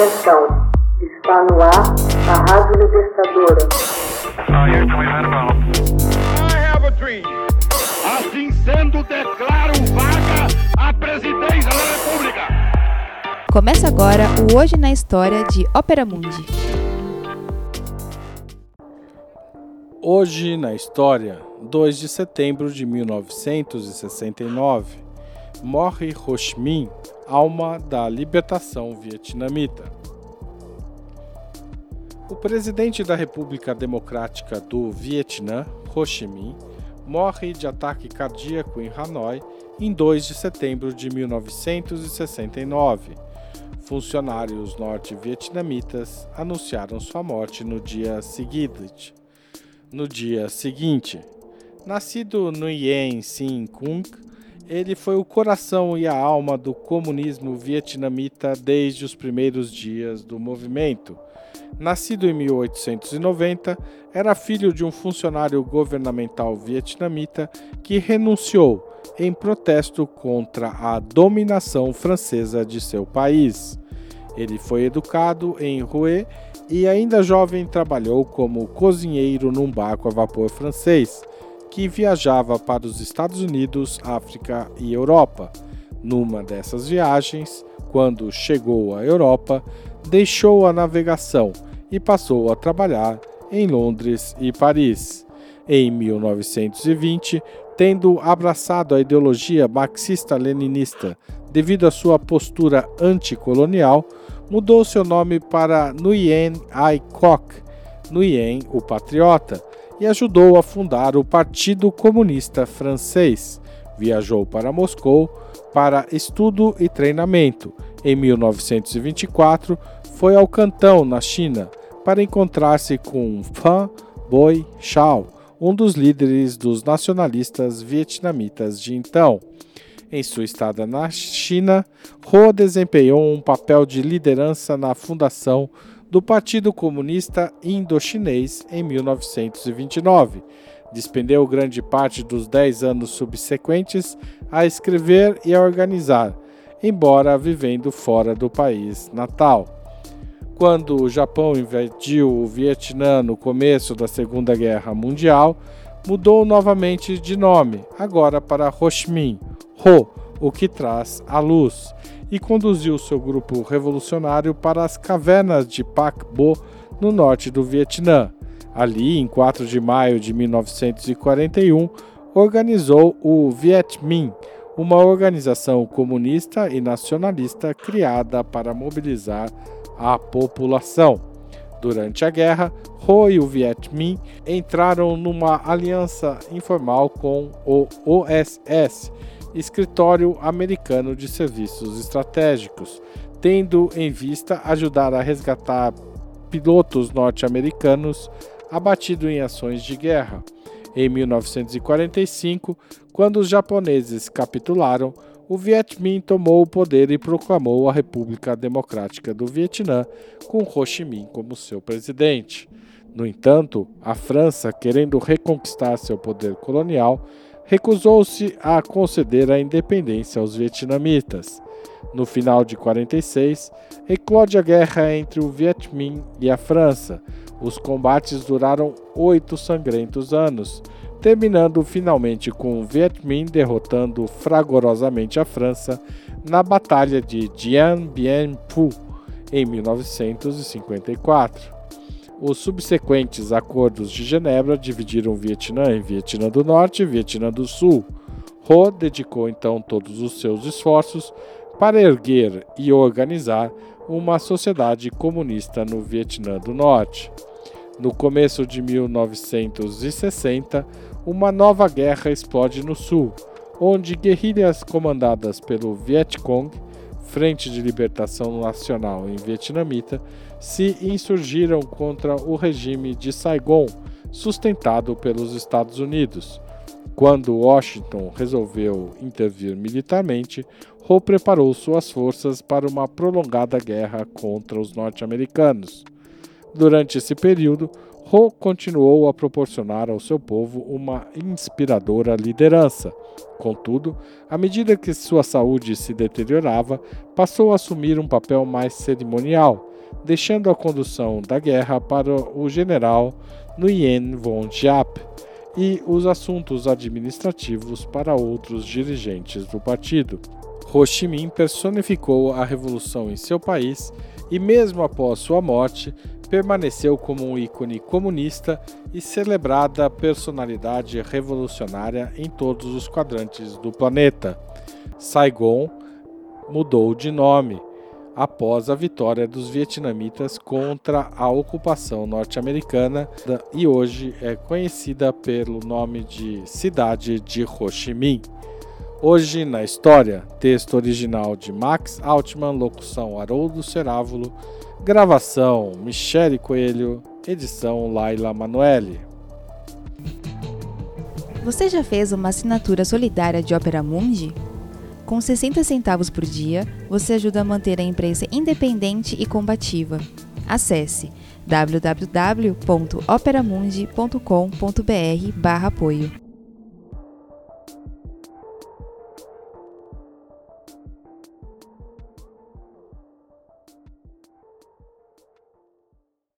Atenção, está no ar a Rádio Libertadora. Assim sendo, declaro vaga a presidência da República. Começa agora o Hoje na História de Ópera Mundi. Hoje na História, 2 de setembro de 1969, morre Ho Chi Minh, alma da libertação vietnamita. O presidente da República Democrática do Vietnã, Ho Chi Minh, morre de ataque cardíaco em Hanoi em 2 de setembro de 1969. Funcionários norte-vietnamitas anunciaram sua morte no dia seguinte. No dia seguinte, nascido no Yen Sin Kung, ele foi o coração e a alma do comunismo vietnamita desde os primeiros dias do movimento. Nascido em 1890, era filho de um funcionário governamental vietnamita que renunciou em protesto contra a dominação francesa de seu país. Ele foi educado em Hue e, ainda jovem, trabalhou como cozinheiro num barco a vapor francês que viajava para os Estados Unidos, África e Europa. Numa dessas viagens, quando chegou à Europa, deixou a navegação e passou a trabalhar em Londres e Paris. Em 1920, tendo abraçado a ideologia marxista-leninista devido à sua postura anticolonial, mudou seu nome para Nguyen Ai Quoc, Nguyen o Patriota, e ajudou a fundar o Partido Comunista Francês. Viajou para Moscou para estudo e treinamento. Em 1924, foi ao Cantão, na China, para encontrar-se com Phan Boi Chao, um dos líderes dos nacionalistas vietnamitas de então. Em sua estada na China, Ho desempenhou um papel de liderança na fundação do Partido Comunista Indochinês em 1929. Despendeu grande parte dos dez anos subsequentes a escrever e a organizar, embora vivendo fora do país natal. Quando o Japão invadiu o Vietnã no começo da Segunda Guerra Mundial, mudou novamente de nome, agora para Ho Chi Minh, Ho, o que traz a luz, e conduziu seu grupo revolucionário para as cavernas de Pac Bo, no norte do Vietnã. Ali, em 4 de maio de 1941, organizou o Viet Minh, uma organização comunista e nacionalista criada para mobilizar a população. Durante a guerra, Ho e o Viet Minh entraram numa aliança informal com o OSS, Escritório Americano de Serviços Estratégicos, tendo em vista ajudar a resgatar pilotos norte-americanos abatidos em ações de guerra. Em 1945, quando os japoneses capitularam, o Viet Minh tomou o poder e proclamou a República Democrática do Vietnã, com Ho Chi Minh como seu presidente. No entanto, a França, querendo reconquistar seu poder colonial, recusou-se a conceder a independência aos vietnamitas. No final de 46, eclode a guerra entre o Viet Minh e a França. Os combates duraram oito sangrentos anos, terminando finalmente com o Viet Minh derrotando fragorosamente a França na Batalha de Dien Bien Phu em 1954. Os subsequentes acordos de Genebra dividiram o Vietnã em Vietnã do Norte e Vietnã do Sul. Ho dedicou então todos os seus esforços para erguer e organizar uma sociedade comunista no Vietnã do Norte. No começo de 1960, uma nova guerra explode no Sul, onde guerrilhas comandadas pelo Vietcong Frente de Libertação Nacional em vietnamita, se insurgiram contra o regime de Saigon, sustentado pelos Estados Unidos. Quando Washington resolveu intervir militarmente, Ho preparou suas forças para uma prolongada guerra contra os norte-americanos. Durante esse período, Ho continuou a proporcionar ao seu povo uma inspiradora liderança. Contudo, à medida que sua saúde se deteriorava, passou a assumir um papel mais cerimonial. deixando a condução da guerra para o general Nguyen Von Giap e os assuntos administrativos para outros dirigentes do partido. Ho Chi Minh personificou a revolução em seu país e, mesmo após sua morte, permaneceu como um ícone comunista e celebrada personalidade revolucionária em todos os quadrantes do planeta. Saigon mudou de nome após a vitória dos vietnamitas contra a ocupação norte-americana e hoje é conhecida pelo nome de Cidade de Ho Chi Minh. Hoje na história, texto original de Max Altman, locução Haroldo Cerávulo, gravação Michele Coelho, edição Laila Manoeli. Você já fez uma assinatura solidária de Opera Mundi? Com 60 centavos por dia, você ajuda a manter a imprensa independente e combativa. Acesse www.operamundi.com.br/apoio.